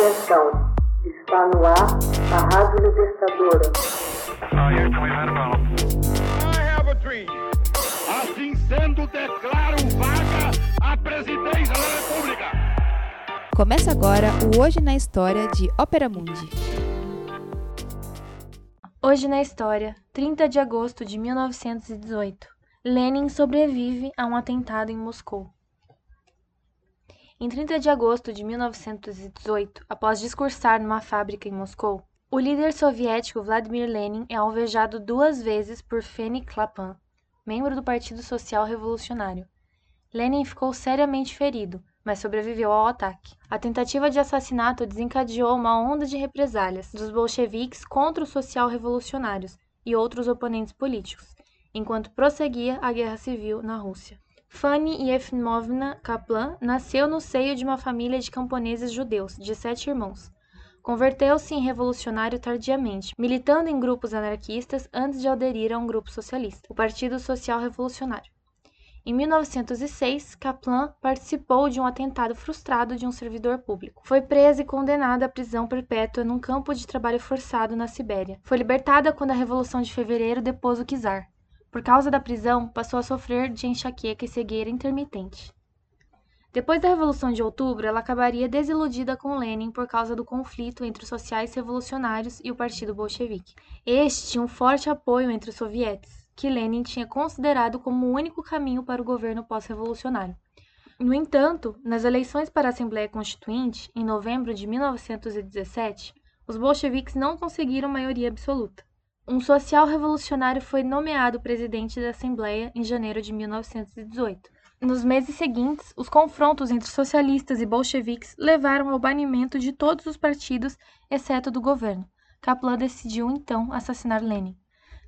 Atenção, está no ar a Rádio Libertadora. Assim sendo, declaro vaga a presidência da República. Começa agora o Hoje na História de Ópera Mundi. Hoje na História, 30 de agosto de 1918, Lenin sobrevive a um atentado em Moscou. Em 30 de agosto de 1918, após discursar numa fábrica em Moscou, o líder soviético Vladimir Lenin é alvejado duas vezes por Feni Klapan, membro do Partido Social Revolucionário. Lenin ficou seriamente ferido, mas sobreviveu ao ataque. A tentativa de assassinato desencadeou uma onda de represálias dos bolcheviques contra os social-revolucionários e outros oponentes políticos, enquanto prosseguia a guerra civil na Rússia. Fanny Yefimovna Kaplan nasceu no seio de uma família de camponeses judeus, de sete irmãos. Converteu-se em revolucionário tardiamente, militando em grupos anarquistas antes de aderir a um grupo socialista, o Partido Social Revolucionário. Em 1906, Kaplan participou de um atentado frustrado de um servidor público. Foi presa e condenada à prisão perpétua num campo de trabalho forçado na Sibéria. Foi libertada quando a Revolução de Fevereiro depôs o czar. Por causa da prisão, passou a sofrer de enxaqueca e cegueira intermitente. Depois da Revolução de Outubro, ela acabaria desiludida com Lenin por causa do conflito entre os sociais revolucionários e o Partido Bolchevique. Este tinha um forte apoio entre os sovietes, que Lenin tinha considerado como o único caminho para o governo pós-revolucionário. No entanto, nas eleições para a Assembleia Constituinte, em novembro de 1917, os bolcheviques não conseguiram maioria absoluta. Um social-revolucionário foi nomeado presidente da Assembleia em janeiro de 1918. Nos meses seguintes, os confrontos entre socialistas e bolcheviques levaram ao banimento de todos os partidos, exceto do governo. Kaplan decidiu então assassinar Lenin.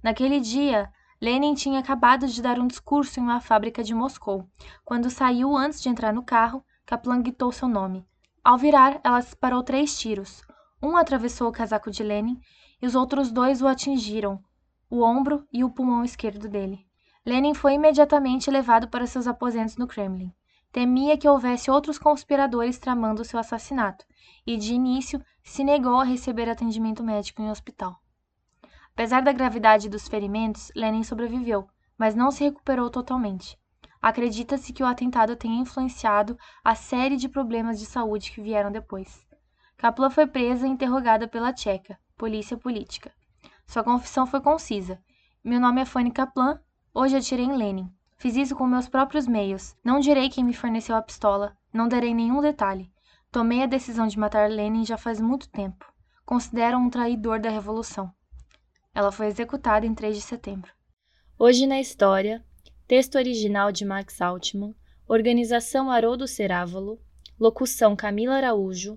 Naquele dia, Lenin tinha acabado de dar um discurso em uma fábrica de Moscou. Quando saiu antes de entrar no carro, Kaplan gritou seu nome. Ao virar, ela disparou três tiros. Um atravessou o casaco de Lenin e os outros dois o atingiram, o ombro e o pulmão esquerdo dele. Lenin foi imediatamente levado para seus aposentos no Kremlin. Temia que houvesse outros conspiradores tramando seu assassinato, e de início se negou a receber atendimento médico em hospital. Apesar da gravidade dos ferimentos, Lenin sobreviveu, mas não se recuperou totalmente. Acredita-se que o atentado tenha influenciado a série de problemas de saúde que vieram depois. Kaplan foi presa e interrogada pela Tcheca, polícia política. Sua confissão foi concisa. Meu nome é Fanny Kaplan, hoje atirei em Lenin. Fiz isso com meus próprios meios. Não direi quem me forneceu a pistola, não darei nenhum detalhe. Tomei a decisão de matar Lenin já faz muito tempo. Considero um traidor da revolução. Ela foi executada em 3 de setembro. Hoje na história, texto original de Max Altman, organização Haroldo Cerávolo, locução Camila Araújo,